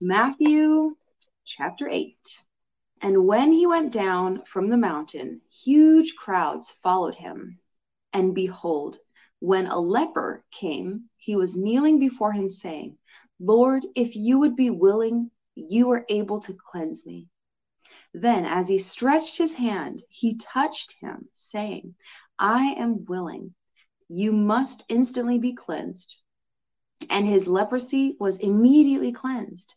Matthew chapter 8. And when he went down from the mountain, huge crowds followed him. And behold, when a leper came, he was kneeling before him, saying, Lord, if you would be willing, you are able to cleanse me. Then, as he stretched his hand, he touched him, saying, I am willing. You must instantly be cleansed. And his leprosy was immediately cleansed.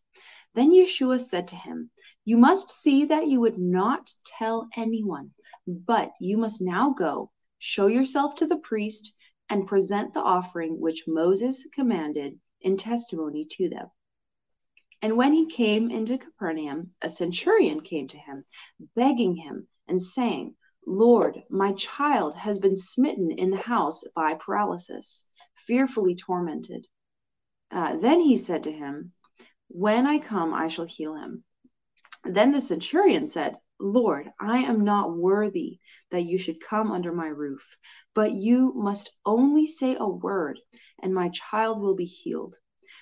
Then Yeshua said to him, You must see that you would not tell anyone, but you must now go, show yourself to the priest, and present the offering which Moses commanded in testimony to them. And when he came into Capernaum, a centurion came to him, begging him and saying, Lord, my child has been smitten in the house by paralysis, fearfully tormented. Uh, then he said to him, when I come, I shall heal him. Then the centurion said, Lord, I am not worthy that you should come under my roof, but you must only say a word, and my child will be healed.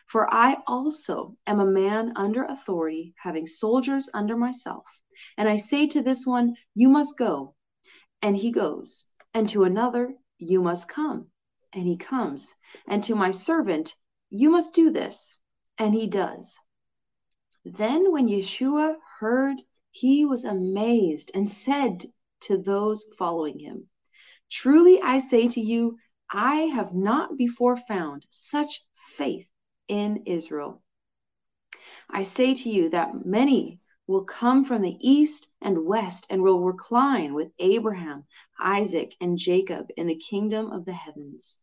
For I also am a man under authority, having soldiers under myself. And I say to this one, You must go, and he goes, and to another, You must come, and he comes, and to my servant, You must do this and he does. Then, when Yeshua heard, he was amazed and said to those following him, Truly I say to you, I have not before found such faith in Israel. I say to you that many will come from the east and west and will recline with Abraham, Isaac, and Jacob in the kingdom of the heavens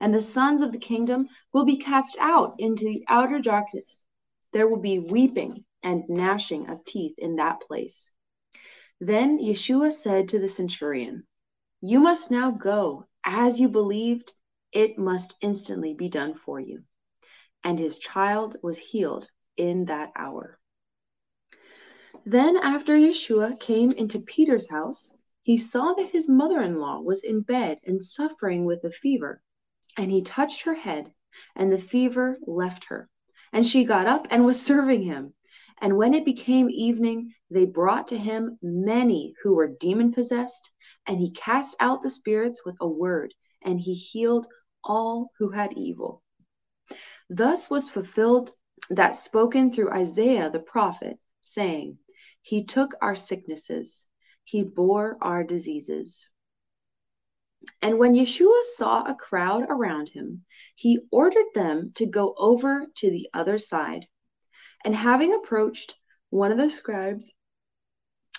and the sons of the kingdom will be cast out into the outer darkness. There will be weeping and gnashing of teeth in that place. Then Yeshua said to the centurion, You must now go. As you believed, it must instantly be done for you. And his child was healed in that hour. Then, after Yeshua came into Peter's house, he saw that his mother in law was in bed and suffering with a fever. And he touched her head, and the fever left her. And she got up and was serving him. And when it became evening, they brought to him many who were demon possessed, and he cast out the spirits with a word, and he healed all who had evil. Thus was fulfilled that spoken through Isaiah the prophet, saying, He took our sicknesses, he bore our diseases. And when Yeshua saw a crowd around him, he ordered them to go over to the other side. And having approached one of the scribes,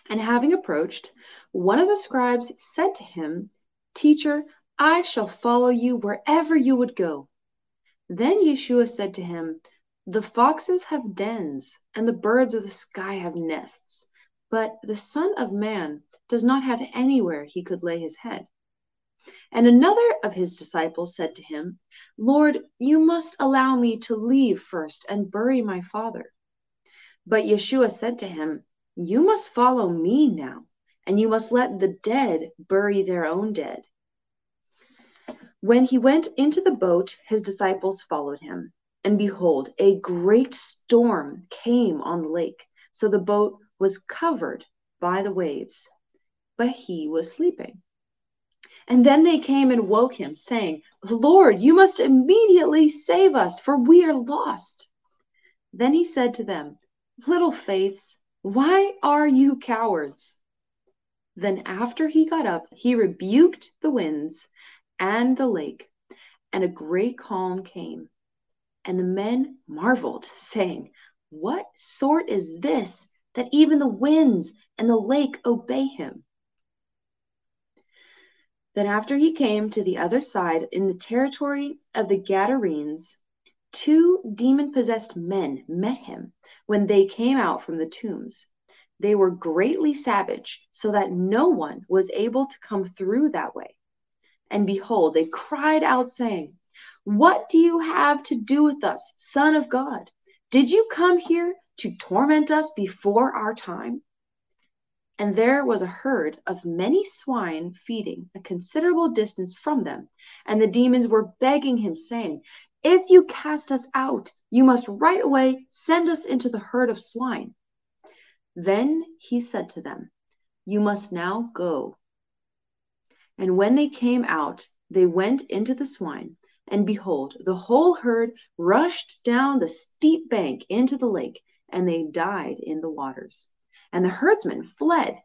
and having approached, one of the scribes said to him, Teacher, I shall follow you wherever you would go. Then Yeshua said to him, The foxes have dens, and the birds of the sky have nests, but the Son of Man does not have anywhere he could lay his head. And another of his disciples said to him, Lord, you must allow me to leave first and bury my father. But Yeshua said to him, You must follow me now, and you must let the dead bury their own dead. When he went into the boat, his disciples followed him. And behold, a great storm came on the lake, so the boat was covered by the waves, but he was sleeping. And then they came and woke him, saying, Lord, you must immediately save us, for we are lost. Then he said to them, Little faiths, why are you cowards? Then after he got up, he rebuked the winds and the lake, and a great calm came. And the men marveled, saying, What sort is this that even the winds and the lake obey him? Then, after he came to the other side in the territory of the Gadarenes, two demon possessed men met him when they came out from the tombs. They were greatly savage, so that no one was able to come through that way. And behold, they cried out, saying, What do you have to do with us, Son of God? Did you come here to torment us before our time? And there was a herd of many swine feeding a considerable distance from them. And the demons were begging him, saying, If you cast us out, you must right away send us into the herd of swine. Then he said to them, You must now go. And when they came out, they went into the swine. And behold, the whole herd rushed down the steep bank into the lake, and they died in the waters. And the herdsmen fled.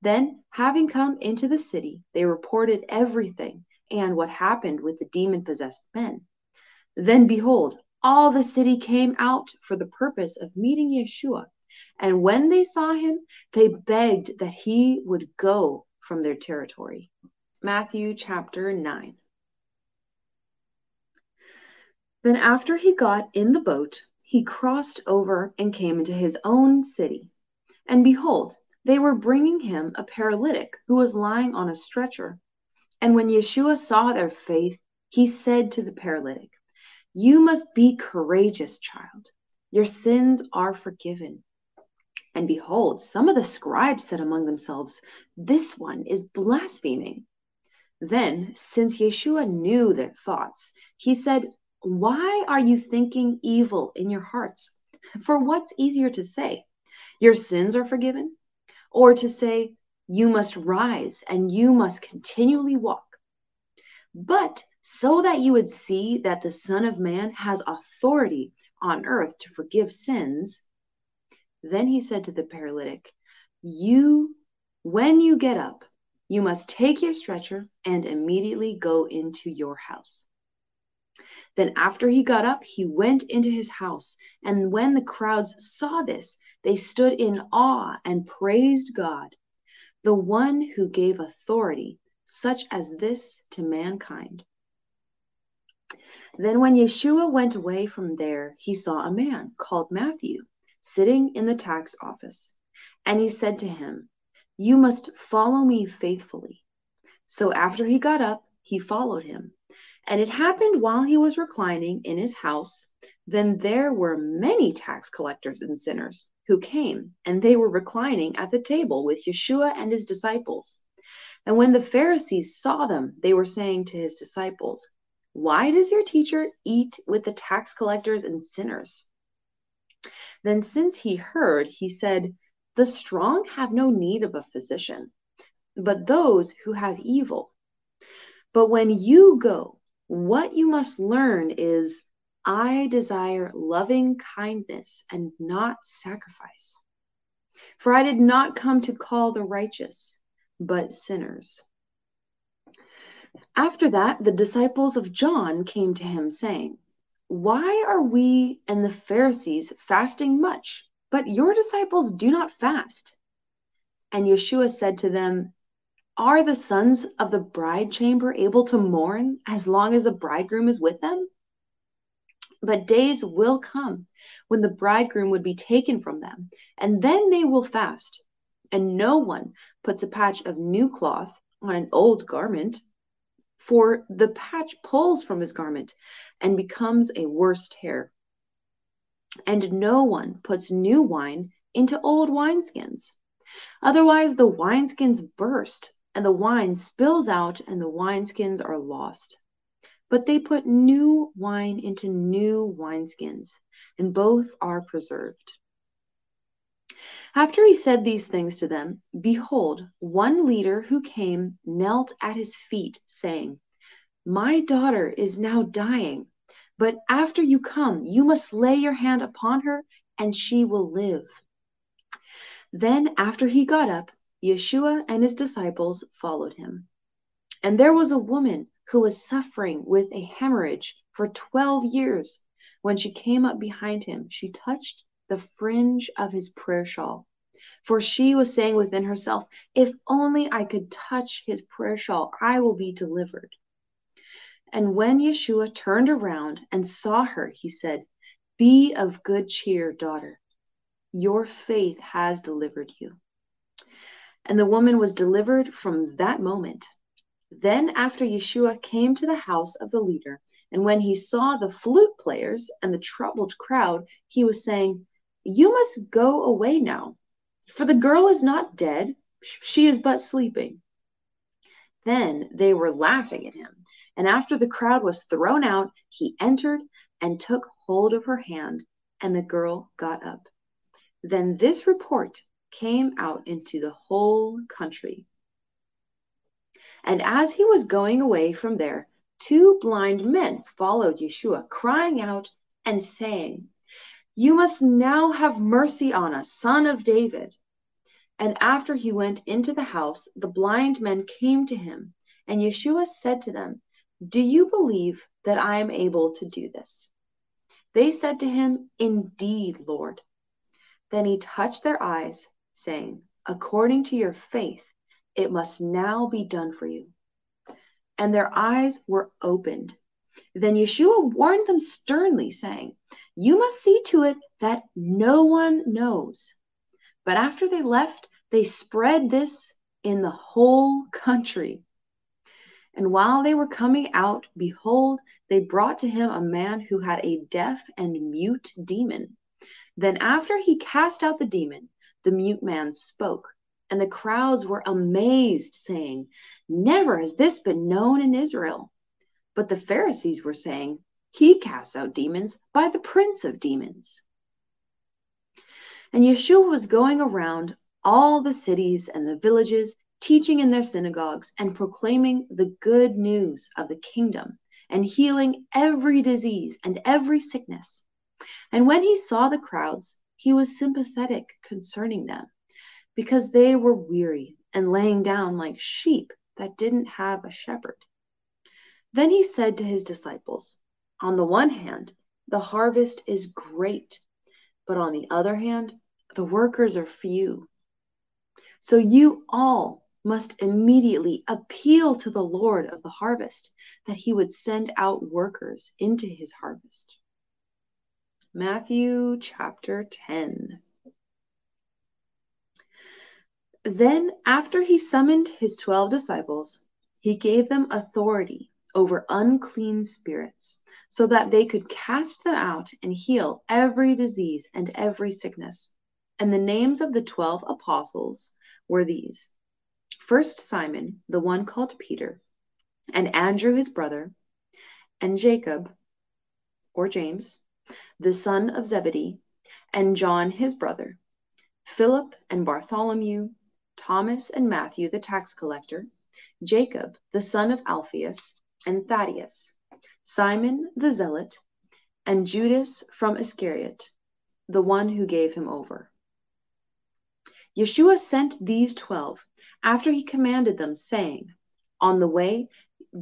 Then, having come into the city, they reported everything and what happened with the demon possessed men. Then, behold, all the city came out for the purpose of meeting Yeshua. And when they saw him, they begged that he would go from their territory. Matthew chapter 9. Then, after he got in the boat, he crossed over and came into his own city. And behold, they were bringing him a paralytic who was lying on a stretcher. And when Yeshua saw their faith, he said to the paralytic, You must be courageous, child. Your sins are forgiven. And behold, some of the scribes said among themselves, This one is blaspheming. Then, since Yeshua knew their thoughts, he said, Why are you thinking evil in your hearts? For what's easier to say, Your sins are forgiven? Or to say, You must rise and you must continually walk? But so that you would see that the Son of Man has authority on earth to forgive sins, then he said to the paralytic, You, when you get up, you must take your stretcher and immediately go into your house. Then, after he got up, he went into his house. And when the crowds saw this, they stood in awe and praised God, the one who gave authority such as this to mankind. Then, when Yeshua went away from there, he saw a man called Matthew sitting in the tax office. And he said to him, You must follow me faithfully. So after he got up, he followed him. And it happened while he was reclining in his house, then there were many tax collectors and sinners who came, and they were reclining at the table with Yeshua and his disciples. And when the Pharisees saw them, they were saying to his disciples, Why does your teacher eat with the tax collectors and sinners? Then, since he heard, he said, The strong have no need of a physician, but those who have evil. But when you go, what you must learn is I desire loving kindness and not sacrifice. For I did not come to call the righteous, but sinners. After that, the disciples of John came to him, saying, why are we and the Pharisees fasting much, but your disciples do not fast? And Yeshua said to them, Are the sons of the bride chamber able to mourn as long as the bridegroom is with them? But days will come when the bridegroom would be taken from them, and then they will fast. And no one puts a patch of new cloth on an old garment for the patch pulls from his garment and becomes a worse tear. And no one puts new wine into old wineskins. Otherwise, the wineskins burst, and the wine spills out, and the wineskins are lost. But they put new wine into new wineskins, and both are preserved. After he said these things to them, behold, one leader who came knelt at his feet, saying, My daughter is now dying, but after you come, you must lay your hand upon her, and she will live. Then, after he got up, Yeshua and his disciples followed him. And there was a woman who was suffering with a hemorrhage for 12 years. When she came up behind him, she touched the fringe of his prayer shawl. For she was saying within herself, If only I could touch his prayer shawl, I will be delivered. And when Yeshua turned around and saw her, he said, Be of good cheer, daughter. Your faith has delivered you. And the woman was delivered from that moment. Then, after Yeshua came to the house of the leader, and when he saw the flute players and the troubled crowd, he was saying, You must go away now, for the girl is not dead, she is but sleeping. Then they were laughing at him. And after the crowd was thrown out, he entered and took hold of her hand, and the girl got up. Then this report came out into the whole country. And as he was going away from there, two blind men followed Yeshua, crying out and saying, You must now have mercy on us, son of David. And after he went into the house, the blind men came to him, and Yeshua said to them, Do you believe that I am able to do this? They said to him, Indeed, Lord. Then he touched their eyes, saying, According to your faith, it must now be done for you. And their eyes were opened. Then Yeshua warned them sternly, saying, You must see to it that no one knows. But after they left, they spread this in the whole country. And while they were coming out, behold, they brought to him a man who had a deaf and mute demon. Then, after he cast out the demon, the mute man spoke, and the crowds were amazed, saying, Never has this been known in Israel. But the Pharisees were saying, He casts out demons by the prince of demons. And Yeshua was going around all the cities and the villages, teaching in their synagogues and proclaiming the good news of the kingdom and healing every disease and every sickness. And when he saw the crowds, he was sympathetic concerning them, because they were weary and laying down like sheep that didn't have a shepherd. Then he said to his disciples, On the one hand, the harvest is great, but on the other hand, the workers are few. So you all must immediately appeal to the Lord of the harvest that he would send out workers into his harvest. Matthew chapter 10. Then, after he summoned his twelve disciples, he gave them authority over unclean spirits, so that they could cast them out and heal every disease and every sickness. And the names of the twelve apostles were these First Simon, the one called Peter, and Andrew his brother, and Jacob, or James the son of Zebedee, and John his brother, Philip and Bartholomew, Thomas and Matthew the tax collector, Jacob the son of Alphaeus, and Thaddeus, Simon the zealot, and Judas from Iscariot, the one who gave him over. Yeshua sent these twelve after he commanded them, saying, On the way,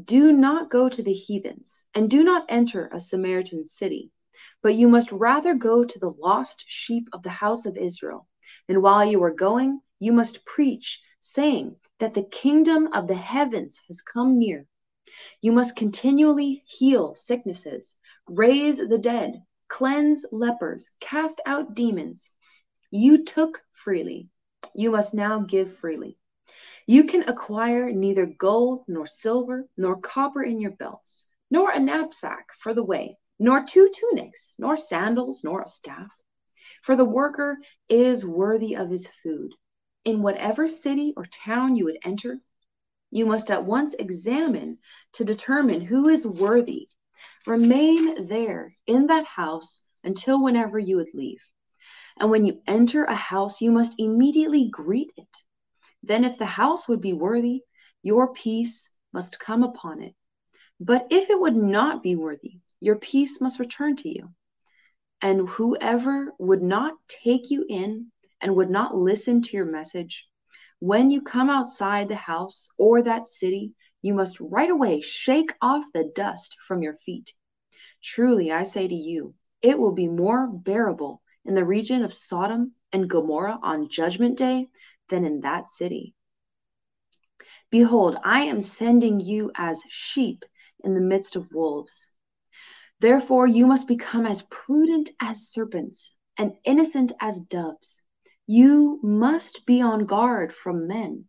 do not go to the heathens, and do not enter a Samaritan city but you must rather go to the lost sheep of the house of Israel. And while you are going, you must preach, saying that the kingdom of the heavens has come near. You must continually heal sicknesses, raise the dead, cleanse lepers, cast out demons. You took freely. You must now give freely. You can acquire neither gold nor silver nor copper in your belts, nor a knapsack for the way nor two tunics, nor sandals, nor a staff. For the worker is worthy of his food. In whatever city or town you would enter, you must at once examine to determine who is worthy. Remain there in that house until whenever you would leave. And when you enter a house, you must immediately greet it. Then, if the house would be worthy, your peace must come upon it. But if it would not be worthy, your peace must return to you. And whoever would not take you in and would not listen to your message, when you come outside the house or that city, you must right away shake off the dust from your feet. Truly, I say to you, it will be more bearable in the region of Sodom and Gomorrah on judgment day than in that city. Behold, I am sending you as sheep in the midst of wolves. Therefore, you must become as prudent as serpents and innocent as doves. You must be on guard from men,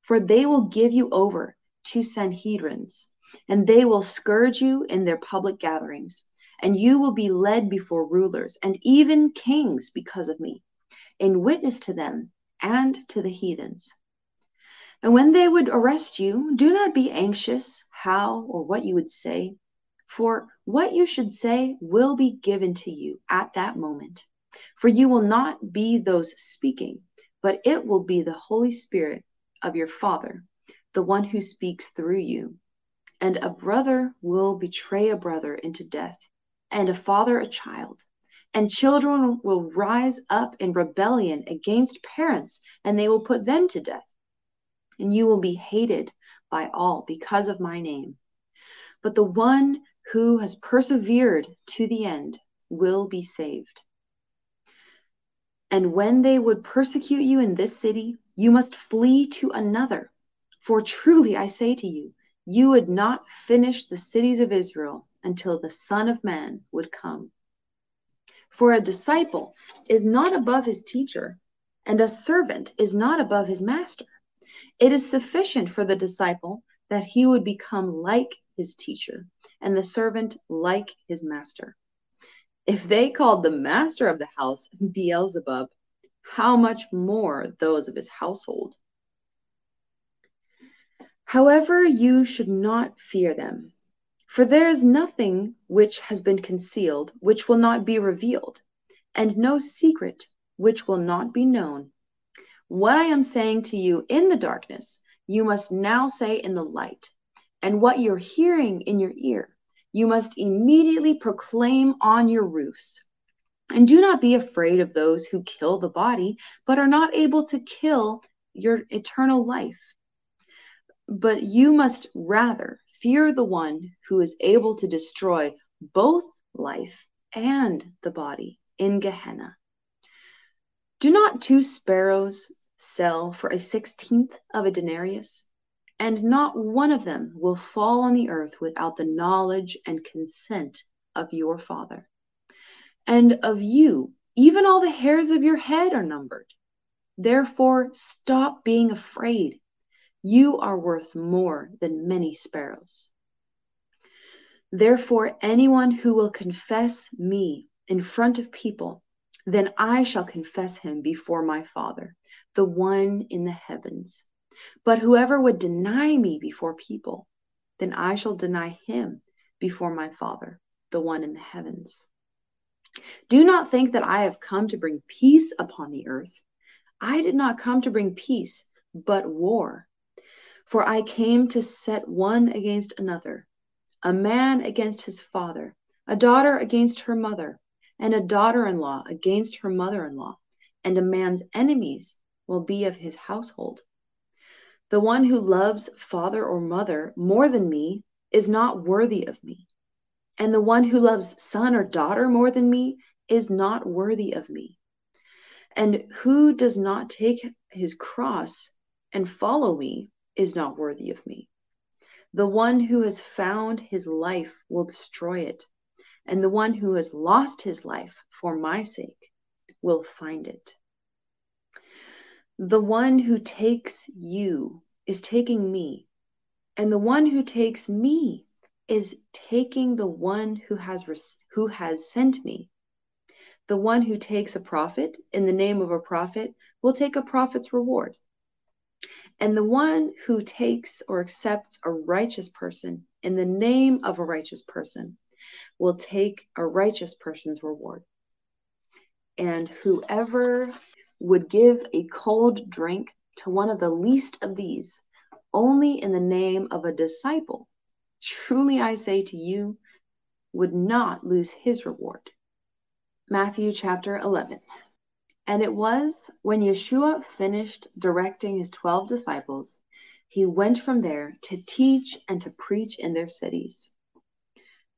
for they will give you over to Sanhedrins, and they will scourge you in their public gatherings, and you will be led before rulers and even kings because of me, in witness to them and to the heathens. And when they would arrest you, do not be anxious how or what you would say, for what you should say will be given to you at that moment. For you will not be those speaking, but it will be the Holy Spirit of your Father, the one who speaks through you. And a brother will betray a brother into death, and a father a child. And children will rise up in rebellion against parents, and they will put them to death. And you will be hated by all because of my name. But the one who has persevered to the end will be saved. And when they would persecute you in this city, you must flee to another. For truly I say to you, you would not finish the cities of Israel until the Son of Man would come. For a disciple is not above his teacher, and a servant is not above his master. It is sufficient for the disciple that he would become like his teacher, and the servant like his master. If they called the master of the house Beelzebub, how much more those of his household? However, you should not fear them, for there is nothing which has been concealed which will not be revealed, and no secret which will not be known. What I am saying to you in the darkness, you must now say in the light, and what you're hearing in your ear, you must immediately proclaim on your roofs. And do not be afraid of those who kill the body, but are not able to kill your eternal life. But you must rather fear the one who is able to destroy both life and the body in Gehenna. Do not two sparrows sell for a sixteenth of a denarius? And not one of them will fall on the earth without the knowledge and consent of your Father. And of you, even all the hairs of your head are numbered. Therefore, stop being afraid. You are worth more than many sparrows. Therefore, anyone who will confess me in front of people, then I shall confess him before my Father, the one in the heavens. But whoever would deny me before people, then I shall deny him before my Father, the one in the heavens. Do not think that I have come to bring peace upon the earth. I did not come to bring peace, but war. For I came to set one against another, a man against his father, a daughter against her mother, and a daughter in law against her mother in law, and a man's enemies will be of his household. The one who loves father or mother more than me is not worthy of me. And the one who loves son or daughter more than me is not worthy of me. And who does not take his cross and follow me is not worthy of me. The one who has found his life will destroy it, and the one who has lost his life for my sake will find it. The one who takes you is taking me, and the one who takes me is taking the one who has who has sent me. The one who takes a prophet in the name of a prophet will take a prophet's reward. And the one who takes or accepts a righteous person in the name of a righteous person will take a righteous person's reward. And whoever would give a cold drink to one of the least of these, only in the name of a disciple, truly I say to you, would not lose his reward. Matthew chapter 11. And it was when Yeshua finished directing his twelve disciples, he went from there to teach and to preach in their cities.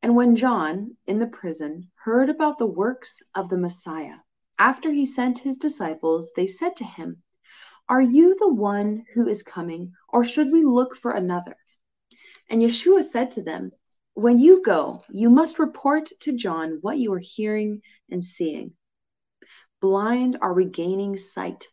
And when John, in the prison, heard about the works of the Messiah, after he sent his disciples, they said to him, Are you the one who is coming, or should we look for another? And Yeshua said to them, When you go, you must report to John what you are hearing and seeing. Blind are regaining sight,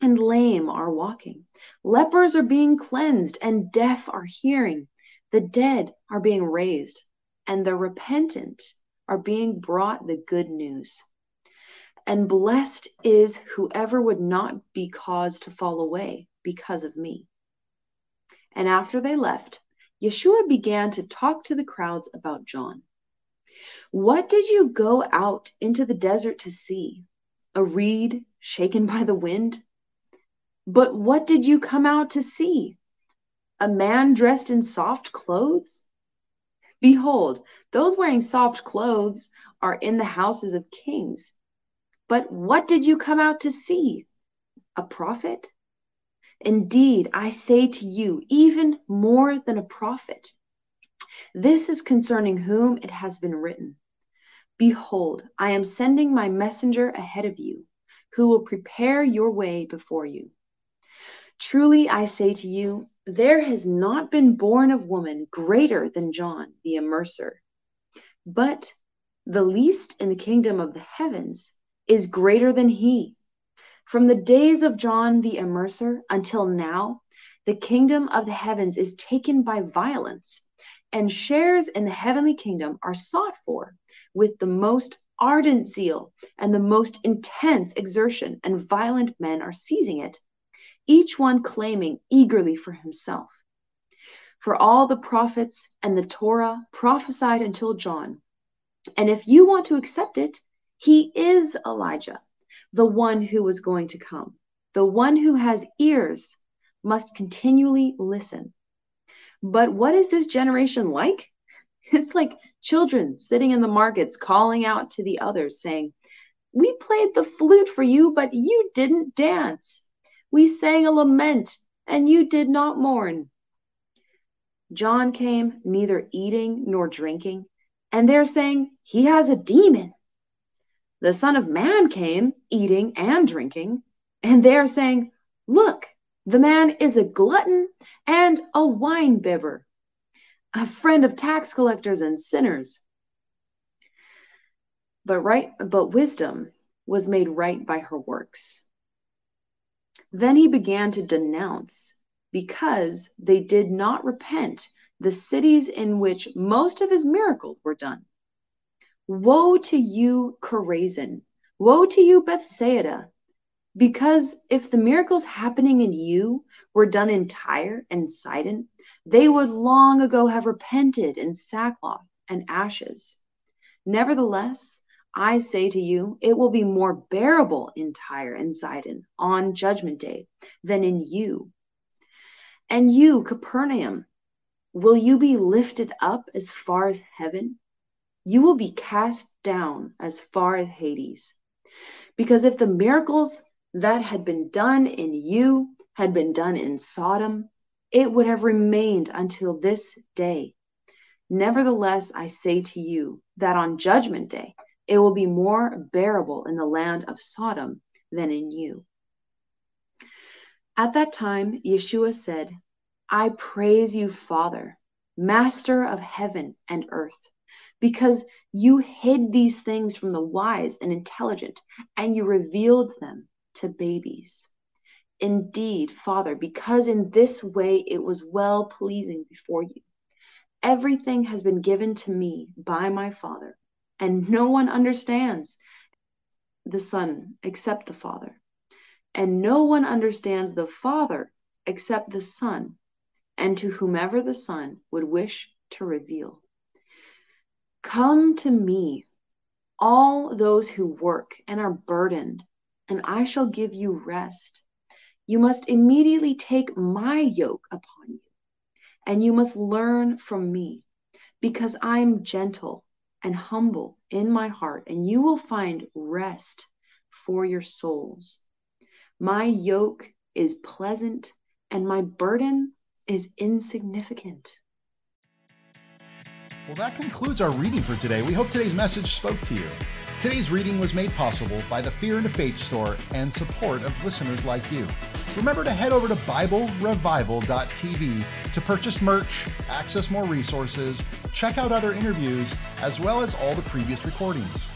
and lame are walking. Lepers are being cleansed, and deaf are hearing. The dead are being raised, and the repentant are being brought the good news. And blessed is whoever would not be caused to fall away because of me. And after they left, Yeshua began to talk to the crowds about John. What did you go out into the desert to see? A reed shaken by the wind? But what did you come out to see? A man dressed in soft clothes? Behold, those wearing soft clothes are in the houses of kings. But what did you come out to see? A prophet? Indeed, I say to you, even more than a prophet. This is concerning whom it has been written Behold, I am sending my messenger ahead of you, who will prepare your way before you. Truly, I say to you, there has not been born of woman greater than John the Immerser. But the least in the kingdom of the heavens is greater than he. From the days of John the Immerser until now, the kingdom of the heavens is taken by violence, and shares in the heavenly kingdom are sought for with the most ardent zeal and the most intense exertion, and violent men are seizing it, each one claiming eagerly for himself. For all the prophets and the Torah prophesied until John. And if you want to accept it, he is Elijah the one who was going to come. The one who has ears must continually listen. But what is this generation like? It's like children sitting in the markets calling out to the others, saying, We played the flute for you, but you didn't dance. We sang a lament, and you did not mourn. John came neither eating nor drinking, and they're saying, He has a demon. The Son of Man came eating and drinking, and they are saying, Look, the man is a glutton and a wine bibber, a friend of tax collectors and sinners. But right but wisdom was made right by her works. Then he began to denounce because they did not repent the cities in which most of his miracles were done. Woe to you, Chorazin! Woe to you, Bethsaida! Because if the miracles happening in you were done in Tyre and Sidon, they would long ago have repented in sackcloth and ashes. Nevertheless, I say to you, it will be more bearable in Tyre and Sidon on judgment day than in you. And you, Capernaum, will you be lifted up as far as heaven? You will be cast down as far as Hades. Because if the miracles that had been done in you had been done in Sodom, it would have remained until this day. Nevertheless, I say to you that on judgment day it will be more bearable in the land of Sodom than in you. At that time, Yeshua said, I praise you, Father, master of heaven and earth because you hid these things from the wise and intelligent, and you revealed them to babies. Indeed, Father, because in this way it was well pleasing before you. Everything has been given to me by my Father, and no one understands the Son except the Father. And no one understands the Father except the Son, and to whomever the Son would wish to reveal. Come to me, all those who work and are burdened, and I shall give you rest. You must immediately take my yoke upon you, and you must learn from me, because I am gentle and humble in my heart, and you will find rest for your souls. My yoke is pleasant, and my burden is insignificant. Well, that concludes our reading for today. We hope today's message spoke to you. Today's reading was made possible by the Fear and Faith store and support of listeners like you. Remember to head over to BibleRevival.tv to purchase merch, access more resources, check out other interviews, as well as all the previous recordings.